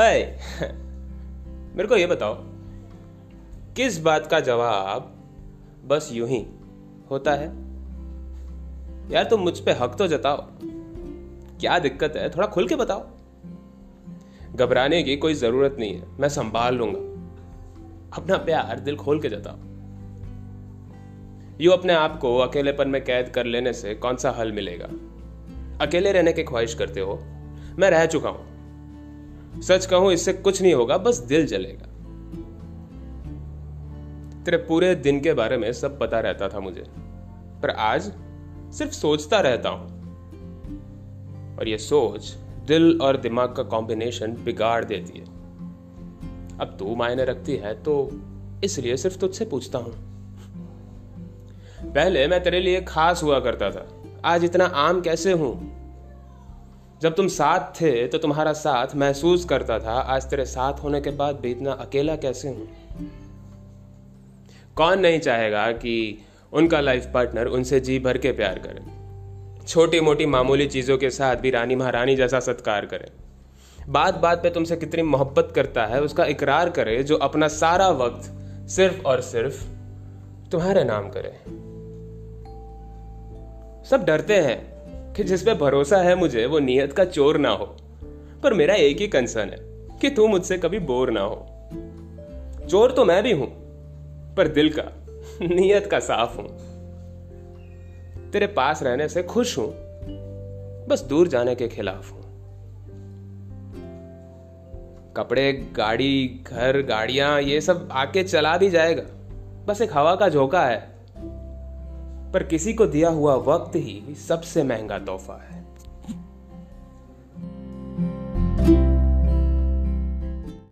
अय मेरे को ये बताओ, किस बात का जवाब बस यूँ ही होता है? यार तुम मुझ पे हक तो जताओ। क्या दिक्कत है? थोड़ा खुल के बताओ। घबराने की कोई ज़रूरत नहीं है, मैं संभाल लूँगा। अपना प्यार दिल खोल के जताओ। यू अपने आप को अकेलेपन में कैद कर लेने से कौन सा हल मिलेगा? अकेले रहने की ख्वाहिश करते हो? मैं रह चुका हूँ। सच कहूँ, इससे कुछ नहीं होगा, बस दिल जलेगा। तेरे पूरे दिन के बारे में सब पता रहता था मुझे, पर आज सिर्फ़ सोचता रहता हूँ। और ये सोच दिल और दिमाग का कॉम्बिनेशन बिगाड़ देती है। अब तू मायने रखती है तो इसलिए सिर्फ़ तुझसे पूछता हूँ। पहले मैं तेरे लिए खास हुआ करता था। आज इतना आम कैसे हूँ? जब तुम साथ थे तो तुम्हारा साथ महसूस करता था, आज तेरे साथ होने के बाद भी इतना अकेला कैसे हूँ? कौन नहीं चाहेगा कि उनका लाइफ पार्टनर उनसे जी भर के प्यार करे? छोटी मोटी मामूली चीज़ों के साथ भी रानी महारानी जैसा सत्कार करे। बात बात पे तुमसे कितनी मोहब्बत करता है, उसका इकरार करे, जो अपना सारा वक्त सिर्फ़ और सिर्फ़ तुम्हारे नाम करे। सब डरते हैं। कि जिस पे भरोसा है मुझे, वो नियत का चोर ना हो। पर मेरा एक ही कंसर्न है कि तू मुझसे कभी बोर ना हो। चोर तो मैं भी हूँ, पर दिल का, नियत का साफ़ हूँ। तेरे पास रहने से खुश हूँ, बस दूर जाने के खिलाफ हूँ। कपड़े, गाड़ी, घर, गाड़ियाँ, ये सब आके चला भी जाएगा। बस एक हवा का झोंका है। पर किसी को दिया हुआ वक्त ही सबसे महँगा तोहफा है।